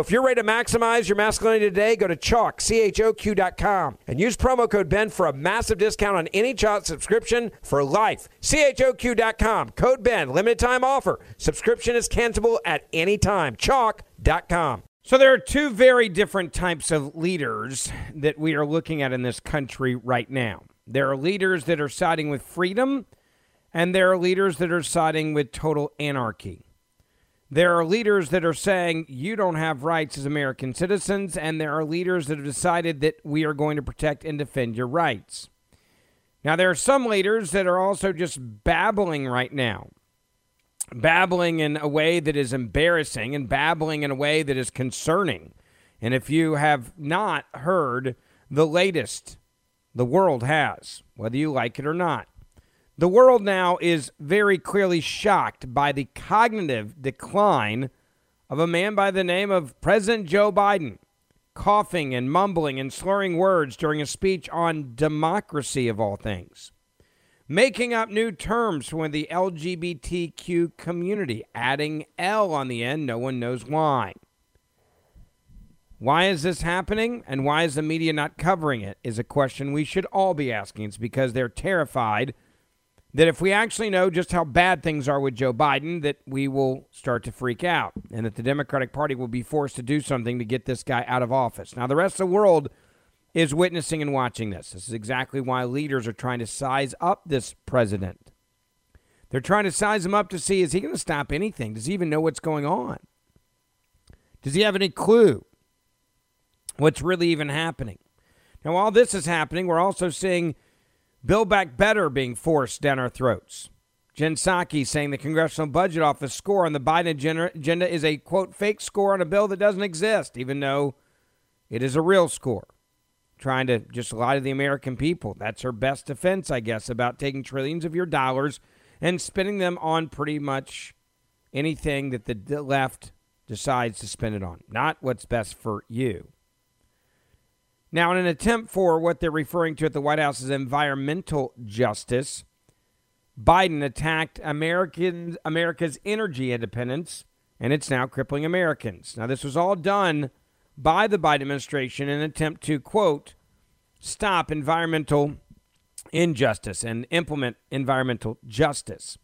if you're ready to maximize your masculinity today, go to choq, C-H-O-Q.com and use promo code Ben for a massive discount on any Choq subscription for life. C-H-O-Q.com, code Ben, limited time offer. Subscription is cancelable at any time. Choq.com. So there are two very different types of leaders that we are looking at in this country right now. There are leaders that are siding with freedom, and there are leaders that are siding with total anarchy. There are leaders that are saying you don't have rights as American citizens, and there are leaders that have decided that we are going to protect and defend your rights. Now, there are some leaders that are also just babbling right now, babbling in a way that is embarrassing and babbling in a way that is concerning. And if you have not heard the latest, the world has, whether you like it or not. The world now is very clearly shocked by the cognitive decline of a man by the name of President Joe Biden, coughing and mumbling and slurring words during a speech on democracy, of all things, making up new terms for the LGBTQ community, adding L on the end, no one knows why. Why is this happening and why is the media not covering it? Is a question we should all be asking. It's because they're terrified that if we actually know just how bad things are with Joe Biden, that we will start to freak out and that the Democratic Party will be forced to do something to get this guy out of office. Now, the rest of the world is witnessing and watching this. This is exactly why leaders are trying to size up this president. They're trying to size him up to see is he going to stop anything? Does he even know what's going on? Does he have any clue what's really even happening? Now, while this is happening, we're also seeing Build Back Better being forced down our throats. Jen Psaki saying the Congressional Budget Office score on the Biden agenda is a, quote, fake score on a bill that doesn't exist, even though it is a real score. Trying to just lie to the American people. That's her best defense, I guess, about taking trillions of your dollars and spending them on pretty much anything that the left decides to spend it on, not what's best for you. Now, in an attempt for what they're referring to at the White House as environmental justice, Biden attacked American, America's energy independence, and it's now crippling Americans. Now, this was all done by the Biden administration in an attempt to, quote, stop environmental injustice and implement environmental justice.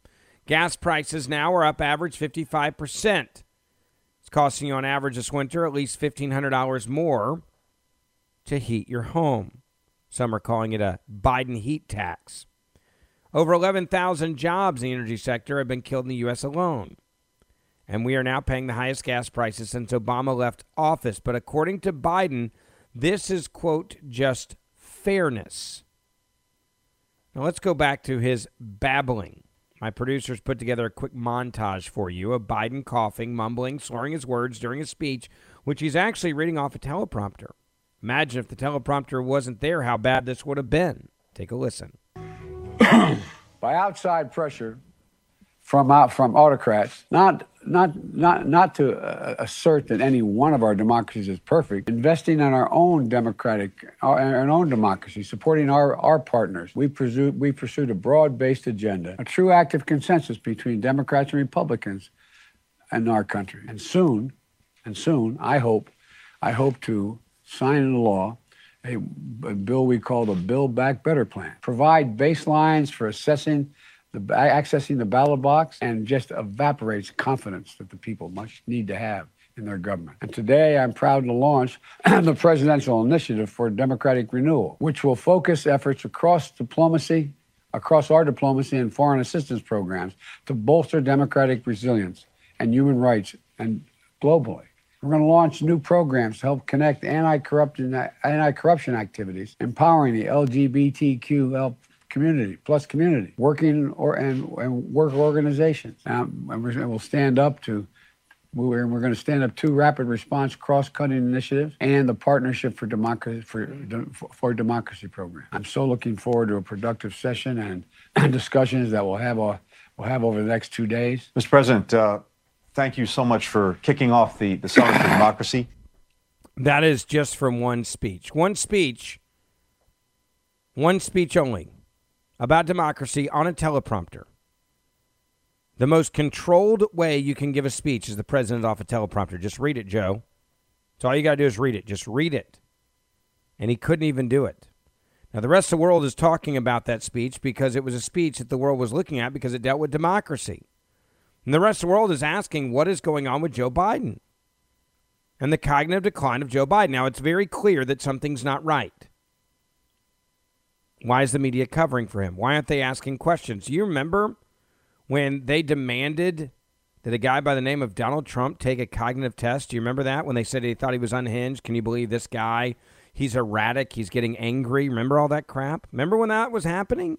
Gas prices now are up average 55%. It's costing you on average this winter at least $1,500 more to heat your home. Some are calling it a Biden heat tax. Over 11,000 jobs in the energy sector have been killed in the U.S. alone. And we are now paying the highest gas prices since Obama left office. But according to Biden, this is, quote, just fairness. Now let's go back to his babbling. My producers put together a quick montage for you of Biden coughing, mumbling, slurring his words during a speech, which he's actually reading off a teleprompter. Imagine if the teleprompter wasn't there, how bad this would have been. Take a listen. By outside pressure from out from autocrats, not not not not to uh, assert that any one of our democracies is perfect. Investing in our own democratic, our, our own democracy, supporting our our partners. We pursued we pursued a broad-based agenda, a true act of consensus between Democrats and Republicans in our country. And soon, and soon, I hope, I hope to sign into law a, a bill we call the Build Back Better plan. Provide baselines for assessing the accessing the ballot box and just evaporates confidence that the people must need to have in their government. And today I'm proud to launch the Presidential Initiative for Democratic Renewal, which will focus efforts across diplomacy, across our diplomacy and foreign assistance programs to bolster democratic resilience and human rights and globally. We're going to launch new programs to help connect anti-corruption, activities, empowering the LGBTQ community, plus community, working or and, and work organizations. Um, and we'll stand up to we're, we're going to stand up two rapid response cross-cutting initiatives and the partnership for democracy for, for democracy program. I'm so looking forward to a productive session and discussions that we'll have a, we'll have over the next two days. Mr. President, uh, thank you so much for kicking off the, the Summit for Democracy. That is just from one speech. One speech, one speech only about democracy on a teleprompter. The most controlled way you can give a speech is the president off a teleprompter. Just read it, Joe. So all you got to do is read it. Just read it. And he couldn't even do it. Now, the rest of the world is talking about that speech because it was a speech that the world was looking at because it dealt with democracy. And the rest of the world is asking what is going on with Joe Biden and the cognitive decline of Joe Biden. Now, it's very clear that something's not right. Why is the media covering for him? Why aren't they asking questions? Do you remember when they demanded that a guy by the name of Donald Trump take a cognitive test? Do you remember that when they said he thought he was unhinged? Can you believe this guy? He's erratic. He's getting angry. Remember all that crap? Remember when that was happening?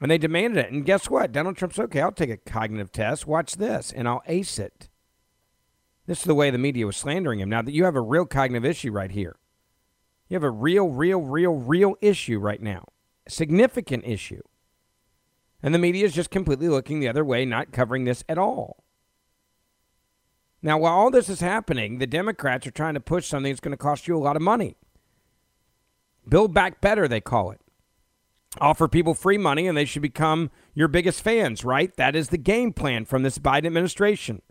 And they demanded it. And guess what? Donald Trump's okay. I'll take a cognitive test. Watch this, and I'll ace it. This is the way the media was slandering him. Now that you have a real cognitive issue right here. You have a real, real, real, real issue right now, a significant issue. And the media is just completely looking the other way, not covering this at all. Now, while all this is happening, the Democrats are trying to push something that's going to cost you a lot of money. Build back better, they call it. Offer people free money and they should become your biggest fans, right? That is the game plan from this Biden administration.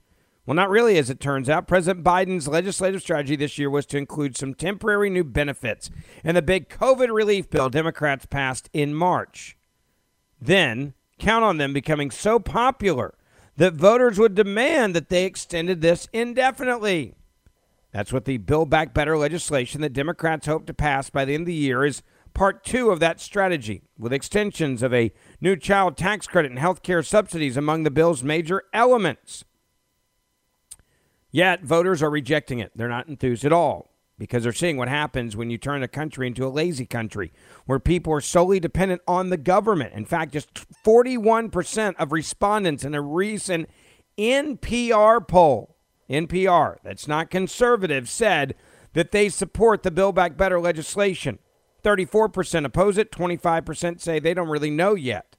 Well, not really, as it turns out. President Biden's legislative strategy this year was to include some temporary new benefits in the big COVID relief bill Democrats passed in March. Then, count on them becoming so popular that voters would demand that they extended this indefinitely. That's what the Build Back Better legislation that Democrats hope to pass by the end of the year is part two of that strategy, with extensions of a new child tax credit and health care subsidies among the bill's major elements. Yet voters are rejecting it. They're not enthused at all because they're seeing what happens when you turn a country into a lazy country where people are solely dependent on the government. In fact, just 41% of respondents in a recent NPR poll, NPR, that's not conservative, said that they support the Build Back Better legislation. 34% oppose it, 25% say they don't really know yet.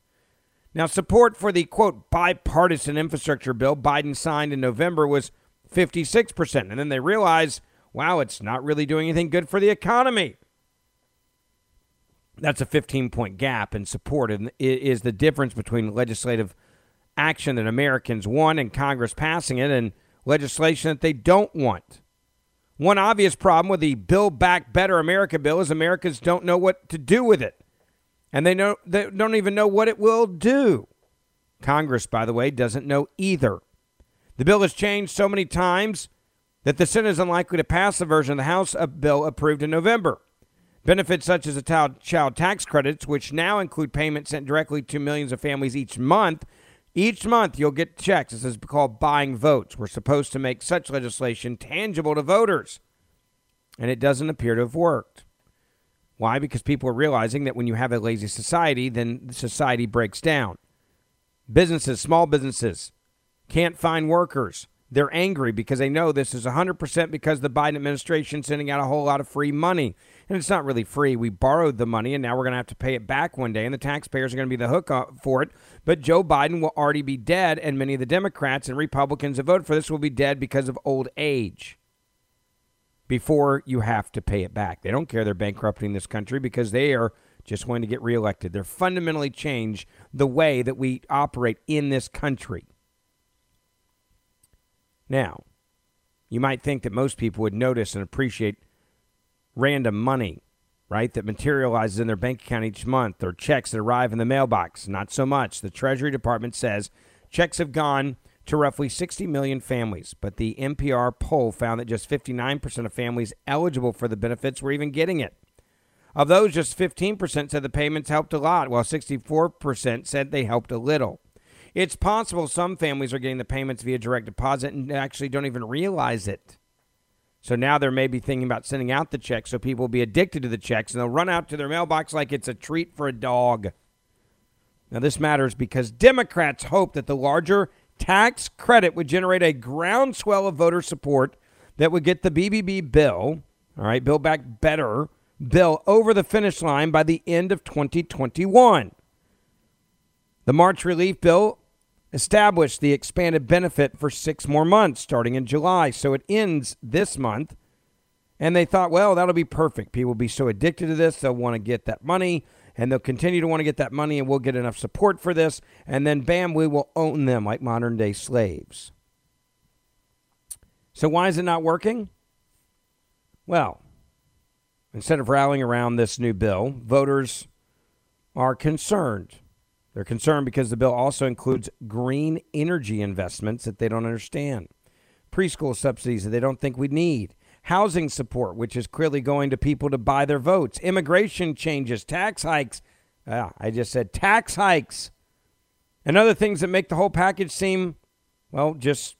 Now, support for the quote bipartisan infrastructure bill Biden signed in November was 56%. And then they realize, wow, it's not really doing anything good for the economy. That's a 15 point gap in support, and is the difference between legislative action that Americans want and Congress passing it and legislation that they don't want. One obvious problem with the Build Back Better America bill is Americans don't know what to do with it. And they, know, they don't even know what it will do. Congress, by the way, doesn't know either. The bill has changed so many times that the Senate is unlikely to pass the version of the House bill approved in November. Benefits such as the child tax credits, which now include payments sent directly to millions of families each month, each month you'll get checks. This is called buying votes. We're supposed to make such legislation tangible to voters. And it doesn't appear to have worked. Why? Because people are realizing that when you have a lazy society, then society breaks down. Businesses, small businesses, can't find workers. They're angry because they know this is 100% because the Biden administration sending out a whole lot of free money. And it's not really free. We borrowed the money and now we're going to have to pay it back one day, and the taxpayers are going to be the hook uh, for it. But Joe Biden will already be dead, and many of the Democrats and Republicans that voted for this will be dead because of old age before you have to pay it back. They don't care they're bankrupting this country because they are just going to get reelected. They're fundamentally change the way that we operate in this country. Now, you might think that most people would notice and appreciate random money, right, that materializes in their bank account each month or checks that arrive in the mailbox. Not so much. The Treasury Department says checks have gone to roughly 60 million families, but the NPR poll found that just 59% of families eligible for the benefits were even getting it. Of those, just 15% said the payments helped a lot, while 64% said they helped a little. It's possible some families are getting the payments via direct deposit and actually don't even realize it. So now they're maybe thinking about sending out the checks so people will be addicted to the checks and they'll run out to their mailbox like it's a treat for a dog. Now, this matters because Democrats hope that the larger tax credit would generate a groundswell of voter support that would get the BBB bill, all right, Build Back Better bill over the finish line by the end of 2021. The March relief bill established the expanded benefit for six more months starting in July. So it ends this month. And they thought, well, that'll be perfect. People will be so addicted to this, they'll want to get that money and they'll continue to want to get that money, and we'll get enough support for this, and then bam, we will own them like modern day slaves. So, why is it not working? Well, instead of rallying around this new bill, voters are concerned. They're concerned because the bill also includes green energy investments that they don't understand, preschool subsidies that they don't think we need, housing support, which is clearly going to people to buy their votes, immigration changes, tax hikes. Uh, I just said tax hikes, and other things that make the whole package seem, well, just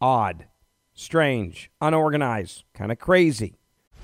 odd, strange, unorganized, kind of crazy.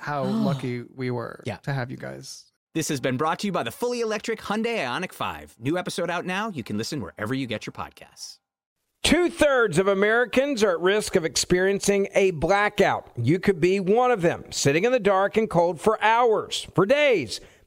how lucky we were Yeah. to have you guys. This has been brought to you by the fully electric Hyundai Ioniq 5. New episode out now. You can listen wherever you get your podcasts. Two thirds of Americans are at risk of experiencing a blackout. You could be one of them, sitting in the dark and cold for hours, for days,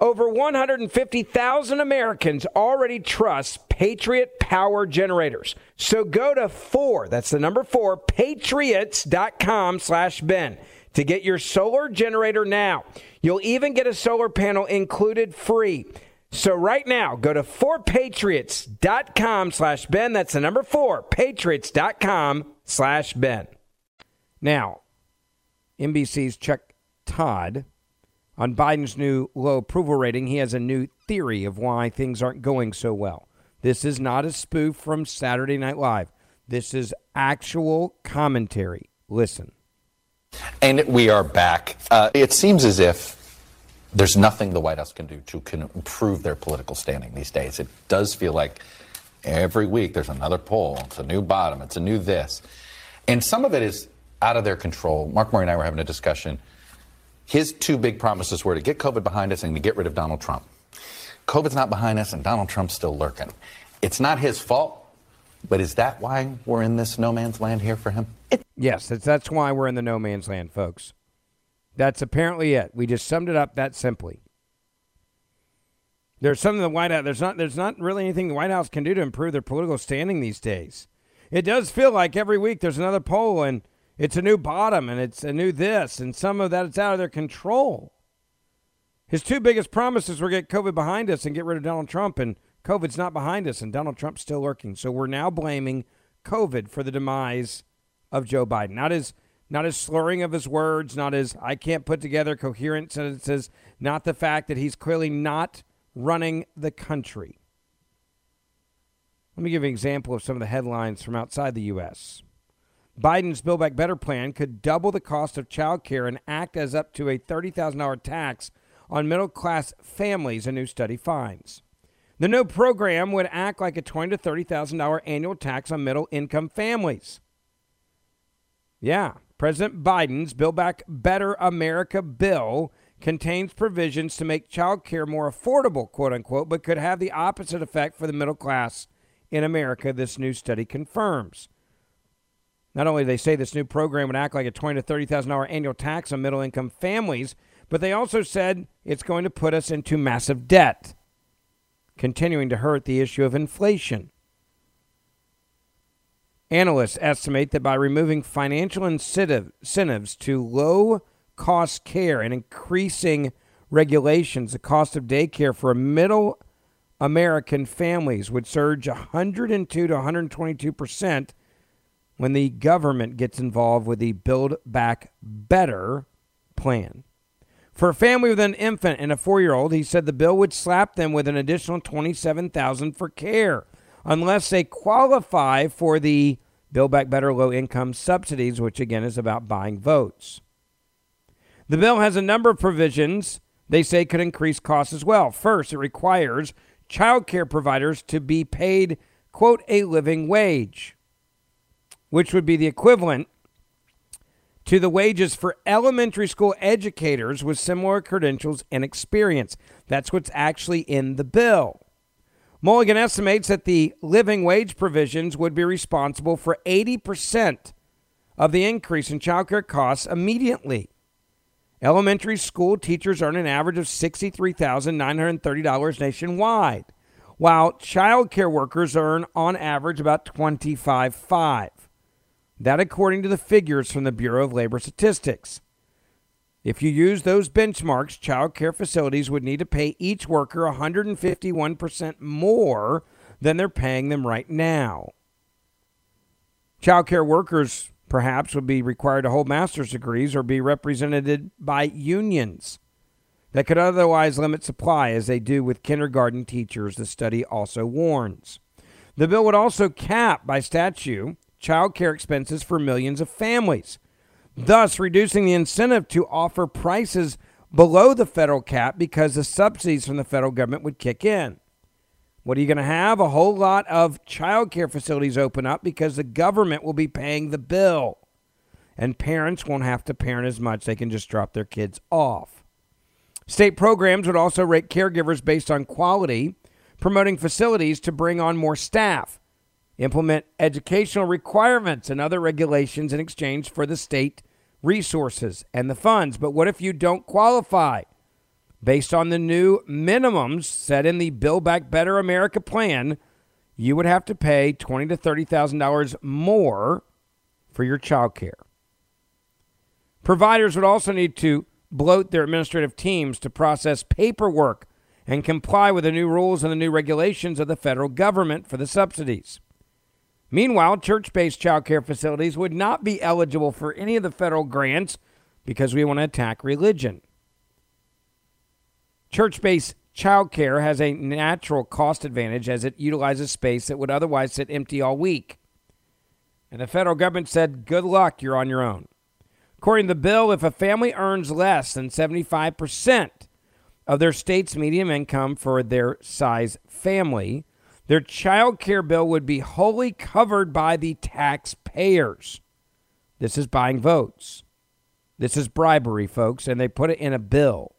Over 150,000 Americans already trust Patriot Power Generators. So go to 4, that's the number 4, patriots.com slash Ben to get your solar generator now. You'll even get a solar panel included free. So right now, go to 4patriots.com slash Ben. That's the number 4, patriots.com slash Ben. Now, NBC's Chuck Todd on Biden's new low approval rating, he has a new theory of why things aren't going so well. This is not a spoof from Saturday Night Live. This is actual commentary. Listen. And we are back. Uh, it seems as if there's nothing the White House can do to can improve their political standing these days. It does feel like every week there's another poll. It's a new bottom. It's a new this. And some of it is out of their control. Mark Murray and I were having a discussion. His two big promises were to get COVID behind us and to get rid of Donald Trump. COVID's not behind us and Donald Trump's still lurking. It's not his fault, but is that why we're in this no man's land here for him? Yes, that's, that's why we're in the no man's land, folks. That's apparently it. We just summed it up that simply. There's something the White House there's not there's not really anything the White House can do to improve their political standing these days. It does feel like every week there's another poll and it's a new bottom and it's a new this and some of that it's out of their control. His two biggest promises were get COVID behind us and get rid of Donald Trump and COVID's not behind us and Donald Trump's still lurking. So we're now blaming COVID for the demise of Joe Biden. Not his not his slurring of his words, not his I can't put together coherent sentences, not the fact that he's clearly not running the country. Let me give you an example of some of the headlines from outside the U.S. Biden's Build Back Better plan could double the cost of child care and act as up to a $30,000 tax on middle class families, a new study finds. The new program would act like a $20,000 to $30,000 annual tax on middle income families. Yeah, President Biden's Build Back Better America bill contains provisions to make child care more affordable, quote unquote, but could have the opposite effect for the middle class in America, this new study confirms. Not only do they say this new program would act like a twenty to thirty thousand dollar annual tax on middle income families, but they also said it's going to put us into massive debt, continuing to hurt the issue of inflation. Analysts estimate that by removing financial incentive, incentives to low cost care and increasing regulations, the cost of daycare for middle American families would surge 102 to 122 percent when the government gets involved with the Build Back Better plan. For a family with an infant and a four-year-old, he said the bill would slap them with an additional $27,000 for care unless they qualify for the Build Back Better low income subsidies, which again is about buying votes. The bill has a number of provisions they say could increase costs as well. First, it requires child care providers to be paid, quote, a living wage, which would be the equivalent to the wages for elementary school educators with similar credentials and experience. That's what's actually in the bill. Mulligan estimates that the living wage provisions would be responsible for 80% of the increase in childcare costs immediately. Elementary school teachers earn an average of $63,930 nationwide, while child care workers earn on average about $25,500. That according to the figures from the Bureau of Labor Statistics. If you use those benchmarks, child care facilities would need to pay each worker 151% more than they're paying them right now. Child care workers perhaps would be required to hold master's degrees or be represented by unions that could otherwise limit supply, as they do with kindergarten teachers, the study also warns. The bill would also cap by statute child care expenses for millions of families, thus reducing the incentive to offer prices below the federal cap because the subsidies from the federal government would kick in. What are you going to have? A whole lot of child care facilities open up because the government will be paying the bill. And parents won't have to parent as much. They can just drop their kids off. State programs would also rate caregivers based on quality, promoting facilities to bring on more staff, implement educational requirements and other regulations in exchange for the state resources and the funds. But what if you don't qualify? Based on the new minimums set in the Build Back Better America plan, you would have to pay twenty to thirty thousand dollars more for your child care. Providers would also need to bloat their administrative teams to process paperwork and comply with the new rules and the new regulations of the federal government for the subsidies. Meanwhile, church based child care facilities would not be eligible for any of the federal grants because we want to attack religion. Church based child care has a natural cost advantage as it utilizes space that would otherwise sit empty all week. And the federal government said, good luck, you're on your own. According to the bill, if a family earns less than 75% of their state's median income for their size family, their child care bill would be wholly covered by the taxpayers. This is buying votes. This is bribery, folks, and they put it in a bill.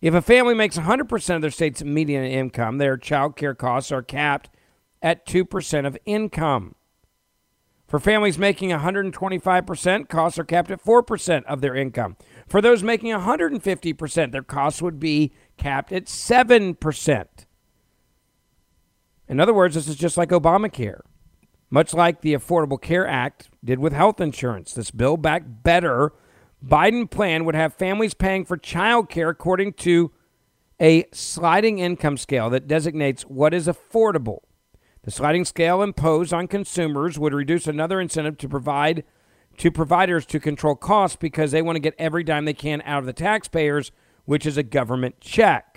If a family makes 100% of their state's median income, their child care costs are capped at 2% of income. For families making 125%, costs are capped at 4% of their income. For those making 150%, their costs would be capped at 7%. In other words, this is just like Obamacare. Much like the Affordable Care Act did with health insurance, this Build Back Better Biden plan would have families paying for child care according to a sliding income scale that designates what is affordable. The sliding scale imposed on consumers would reduce another incentive to provide to providers to control costs because they want to get every dime they can out of the taxpayers, which is a government check.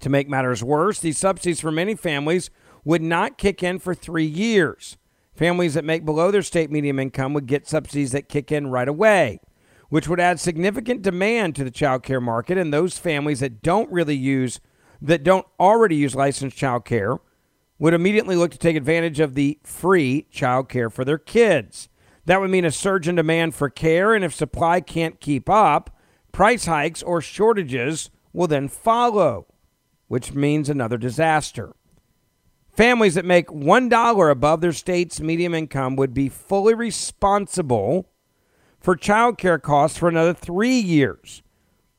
To make matters worse, these subsidies for many families would not kick in for three years. Families that make below their state median income would get subsidies that kick in right away, which would add significant demand to the child care market. And those families that don't really use, that don't already use licensed child care, would immediately look to take advantage of the free child care for their kids. That would mean a surge in demand for care, and if supply can't keep up, price hikes or shortages will then follow, which means another disaster. Families that make $1 above their state's median income would be fully responsible for child care costs for another three years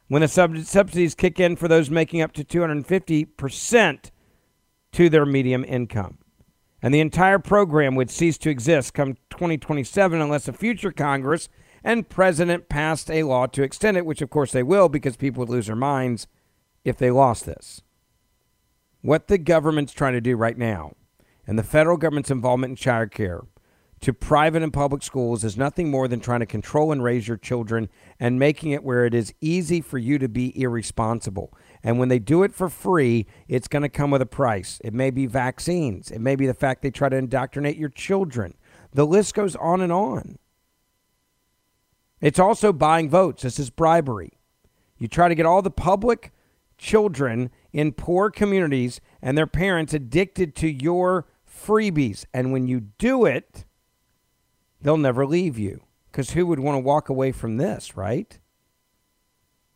when the sub- subsidies kick in for those making up to 250% to their median income. And the entire program would cease to exist come 2027 unless a future Congress and president passed a law to extend it, which of course they will because people would lose their minds if they lost this. What the government's trying to do right now and the federal government's involvement in child care to private and public schools is nothing more than trying to control and raise your children and making it where it is easy for you to be irresponsible. And when they do it for free, it's going to come with a price. It may be vaccines, it may be the fact they try to indoctrinate your children. The list goes on and on. It's also buying votes. This is bribery. You try to get all the public children in poor communities and their parents addicted to your freebies. And when you do it, they'll never leave you. Because who would want to walk away from this, right?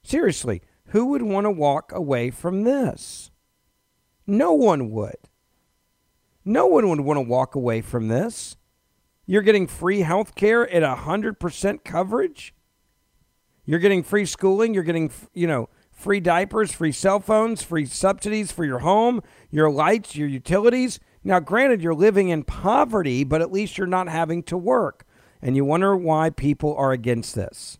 Seriously, who would want to walk away from this? No one would. No one would want to walk away from this. You're getting free health care at 100% coverage. You're getting free schooling. You're getting, you know, free diapers, free cell phones, free subsidies for your home, your lights, your utilities. Now, granted, you're living in poverty, but at least you're not having to work. And you wonder why people are against this.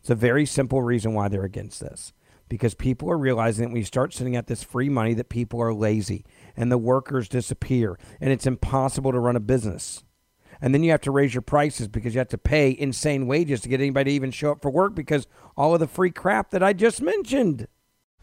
It's a very simple reason why they're against this. Because people are realizing that when you start sending out this free money, that people are lazy and the workers disappear and it's impossible to run a business. And then you have to raise your prices because you have to pay insane wages to get anybody to even show up for work because all of the free crap that I just mentioned.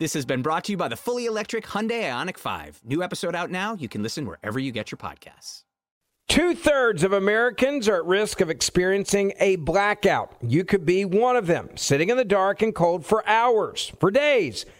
This has been brought to you by the fully electric Hyundai Ioniq 5. New episode out now. You can listen wherever you get your podcasts. Two thirds of Americans are at risk of experiencing a blackout. You could be one of them, sitting in the dark and cold for hours, for days,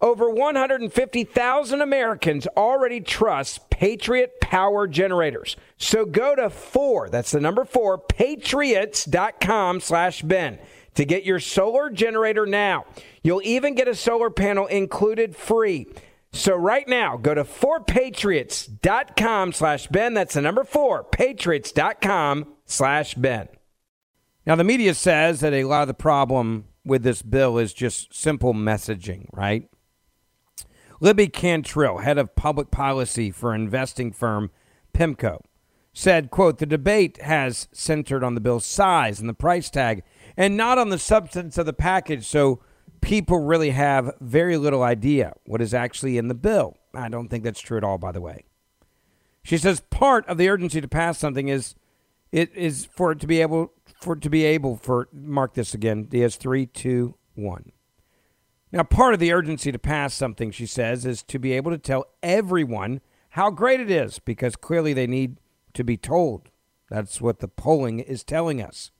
Over 150,000 Americans already trust Patriot Power Generators. So go to 4, that's the number 4, patriots.com slash Ben to get your solar generator now. You'll even get a solar panel included free. So right now, go to 4patriots.com slash Ben. That's the number 4, patriots.com slash Ben. Now, the media says that a lot of the problem with this bill is just simple messaging, right? Libby Cantrill, head of public policy for investing firm PIMCO, said, quote, the debate has centered on the bill's size and the price tag and not on the substance of the package, so people really have very little idea what is actually in the bill. I don't think that's true at all, by the way. She says part of the urgency to pass something is it is for it to be able for it to be able for mark this again. Diaz three, two, one. Now, part of the urgency to pass something, she says, is to be able to tell everyone how great it is because clearly they need to be told. That's what the polling is telling us.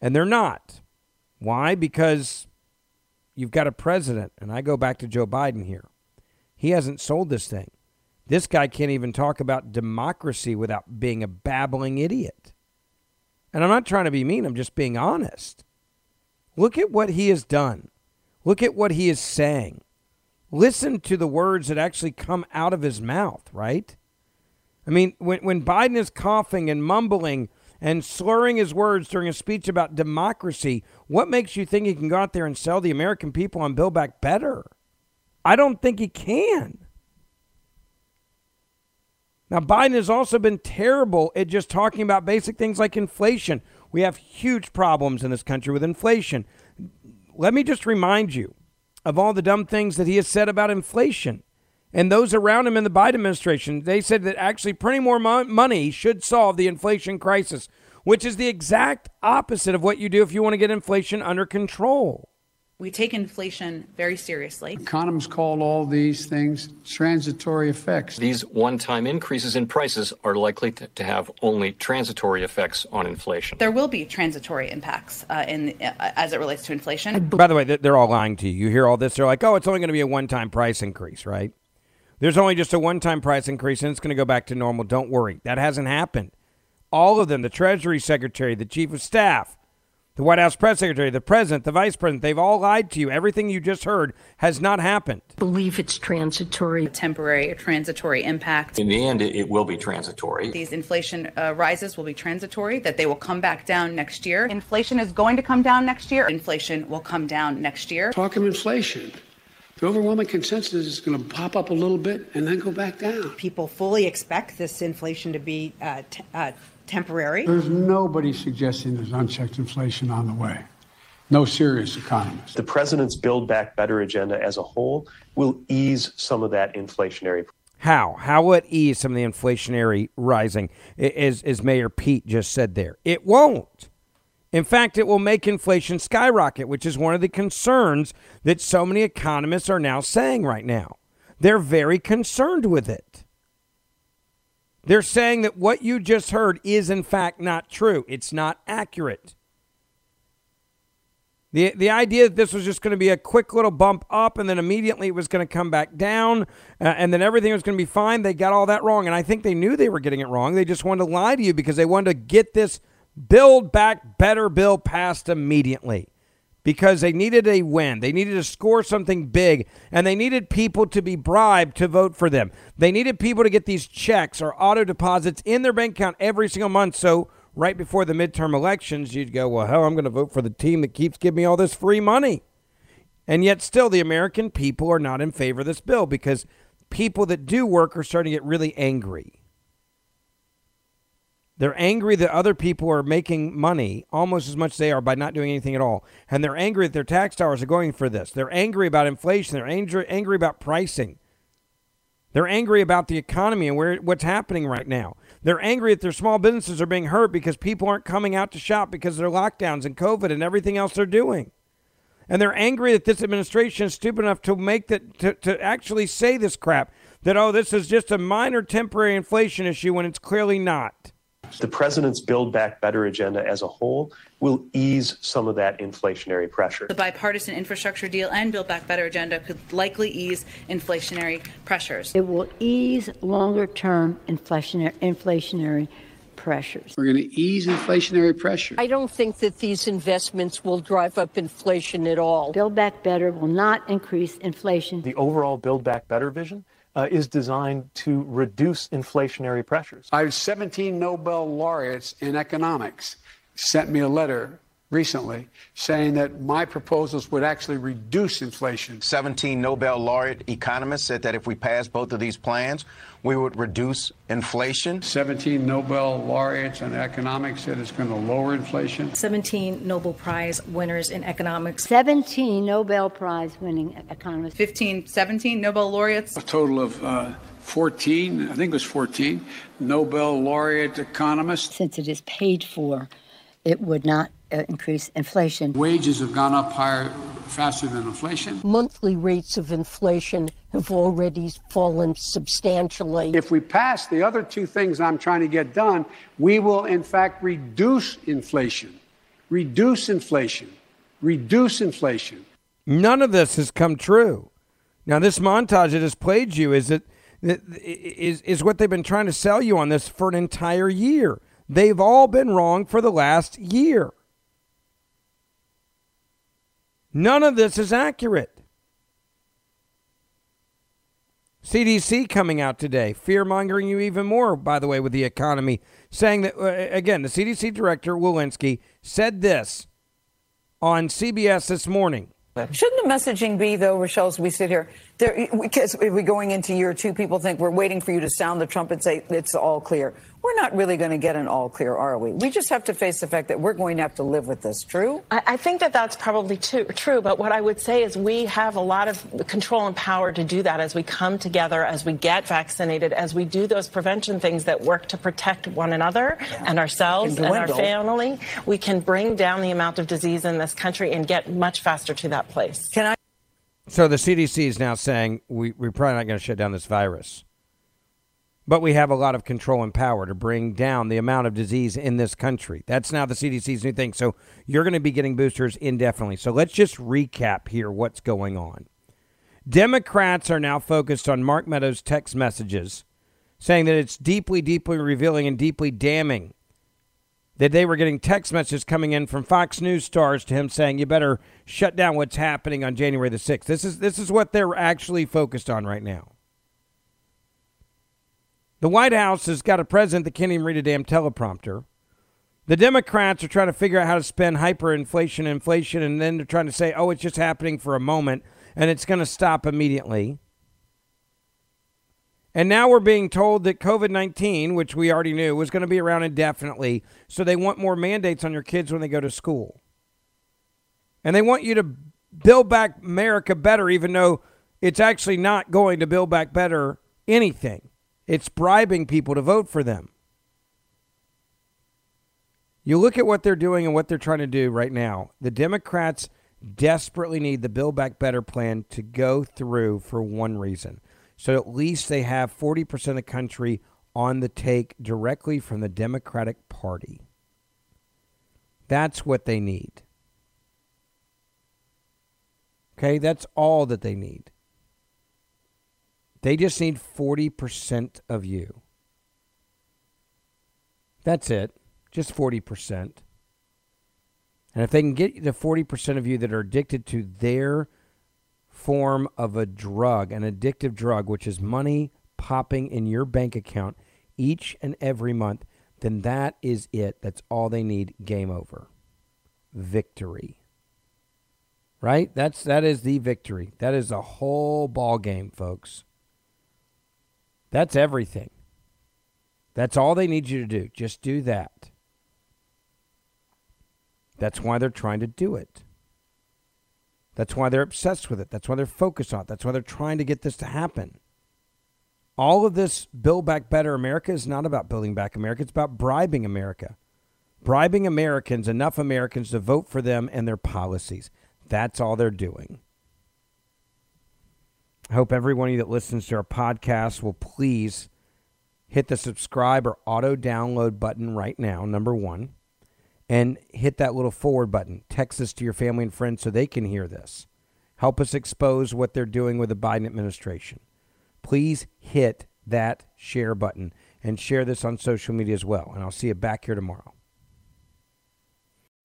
And they're not. Why? Because you've got a president, and I go back to Joe Biden here. He hasn't sold this thing. This guy can't even talk about democracy without being a babbling idiot. And I'm not trying to be mean, I'm just being honest. Look at what he has done. Look at what he is saying. Listen to the words that actually come out of his mouth, right? I mean, when, when Biden is coughing and mumbling and slurring his words during a speech about democracy, what makes you think he can go out there and sell the American people on Build Back Better? I don't think he can. Now, Biden has also been terrible at just talking about basic things like inflation. We have huge problems in this country with inflation. Let me just remind you of all the dumb things that he has said about inflation. And those around him in the Biden administration, they said that actually printing more mo- money should solve the inflation crisis, which is the exact opposite of what you do if you want to get inflation under control. We take inflation very seriously. Economists call all these things transitory effects. These one time increases in prices are likely to, to, have only transitory effects on inflation. There will be transitory impacts uh, in, uh, as it relates to inflation. By the way, they're all lying to you. You hear all this, they're like, oh, it's only going to be a one time price increase, right? There's only just a one time price increase and it's going to go back to normal. Don't worry. That hasn't happened. All of them, the Treasury Secretary, the Chief of Staff, the White House press secretary, the president, the vice president, they've all lied to you. Everything you just heard has not happened. Believe it's transitory, a temporary, a transitory impact. In the end, it, it will be transitory. These inflation uh, rises will be transitory, that they will come back down next year. Inflation is going to come down next year. Inflation will come down next year. Talk of inflation. The overwhelming consensus is going to pop up a little bit and then go back down. People fully expect this inflation to be uh, t- uh, temporary. There's nobody suggesting there's unchecked inflation on the way. No serious economist. The president's Build Back Better agenda as a whole will ease some of that inflationary. How? How will it ease some of the inflationary rising, as, as Mayor Pete just said there? It won't. In fact, it will make inflation skyrocket, which is one of the concerns that so many economists are now saying right now. They're very concerned with it. They're saying that what you just heard is, in fact, not true. It's not accurate. The, the idea that this was just going to be a quick little bump up and then immediately it was going to come back down uh, and then everything was going to be fine, they got all that wrong. And I think they knew they were getting it wrong. They just wanted to lie to you because they wanted to get this Build Back Better bill passed immediately because they needed a win. They needed to score something big, and they needed people to be bribed to vote for them. They needed people to get these checks or auto deposits in their bank account every single month. So, right before the midterm elections, you'd go, Well, hell, I'm going to vote for the team that keeps giving me all this free money. And yet, still, the American people are not in favor of this bill because people that do work are starting to get really angry. They're angry that other people are making money almost as much as they are by not doing anything at all. And they're angry that their tax dollars are going for this. They're angry about inflation. They're angry, angry about pricing. They're angry about the economy and where what's happening right now. They're angry that their small businesses are being hurt because people aren't coming out to shop because of their lockdowns and COVID and everything else they're doing. And they're angry that this administration is stupid enough to make that to, to actually say this crap that oh this is just a minor temporary inflation issue when it's clearly not. The president's Build Back Better agenda as a whole will ease some of that inflationary pressure. The bipartisan infrastructure deal and Build Back Better agenda could likely ease inflationary pressures. It will ease longer term inflationary, inflationary pressures. We're going to ease inflationary pressure. I don't think that these investments will drive up inflation at all. Build Back Better will not increase inflation. The overall Build Back Better vision uh, is designed to reduce inflationary pressures. I have 17 Nobel laureates in economics sent me a letter recently saying that my proposals would actually reduce inflation. 17 Nobel laureate economists said that if we pass both of these plans, we would reduce inflation. 17 Nobel laureates in economics said it's going to lower inflation. 17 Nobel Prize winners in economics. 17 Nobel Prize winning economists. 15, 17 Nobel laureates. A total of uh, 14, I think it was 14, Nobel laureate economists. Since it is paid for, it would not Uh, increase inflation. Wages have gone up higher, faster than inflation. Monthly rates of inflation have already fallen substantially. If we pass the other two things I'm trying to get done, we will in fact reduce inflation. Reduce inflation. Reduce inflation. None of this has come true. Now, this montage that has played you is that is is what they've been trying to sell you on this for an entire year. They've all been wrong for the last year. None of this is accurate. CDC coming out today, fear mongering you even more, by the way, with the economy, saying that, uh, again, the CDC director, Walensky, said this on CBS this morning. Shouldn't the messaging be, though, Rochelle, as we sit here, there, because if we're going into year two, people think we're waiting for you to sound the trumpet and say it's all clear. We're not really going to get an all clear, are we? We just have to face the fact that we're going to have to live with this. True? I, I think that that's probably too, true. But what I would say is we have a lot of control and power to do that as we come together, as we get vaccinated, as we do those prevention things that work to protect one another yeah. and ourselves and, and our family. We can bring down the amount of disease in this country and get much faster to that place. Can I? So the CDC is now saying we, we're probably not going to shut down this virus. But we have a lot of control and power to bring down the amount of disease in this country. That's now the CDC's new thing. So you're going to be getting boosters indefinitely. So let's just recap here what's going on. Democrats are now focused on Mark Meadows' text messages, saying that it's deeply, deeply revealing and deeply damning that they were getting text messages coming in from Fox News stars to him saying, "You better shut down what's happening on January the 6th." This is this is what they're actually focused on right now. The White House has got a president that can't even read a damn teleprompter. The Democrats are trying to figure out how to spend hyperinflation, inflation, and then they're trying to say, oh, it's just happening for a moment and it's going to stop immediately. And now we're being told that COVID 19, which we already knew, was going to be around indefinitely. So they want more mandates on your kids when they go to school. And they want you to build back America better, even though it's actually not going to build back better anything. It's bribing people to vote for them. You look at what they're doing and what they're trying to do right now. The Democrats desperately need the Build Back Better plan to go through for one reason. So at least they have 40% of the country on the take directly from the Democratic Party. That's what they need. Okay, that's all that they need. They just need 40% of you. That's it. Just 40%. And if they can get the 40% of you that are addicted to their form of a drug, an addictive drug, which is money popping in your bank account each and every month, then that is it. That's all they need. Game over. Victory. Right? That's that is the victory. That is a whole ball game, folks. That's everything. That's all they need you to do. Just do that. That's why they're trying to do it. That's why they're obsessed with it. That's why they're focused on it. That's why they're trying to get this to happen. All of this Build Back Better America is not about building back America. It's about bribing America. Bribing Americans, enough Americans to vote for them and their policies. That's all they're doing. I hope every one of you that listens to our podcast will please hit the subscribe or auto download button right now, number one, and hit that little forward button. Text this to your family and friends so they can hear this. Help us expose what they're doing with the Biden administration. Please hit that share button and share this on social media as well. And I'll see you back here tomorrow.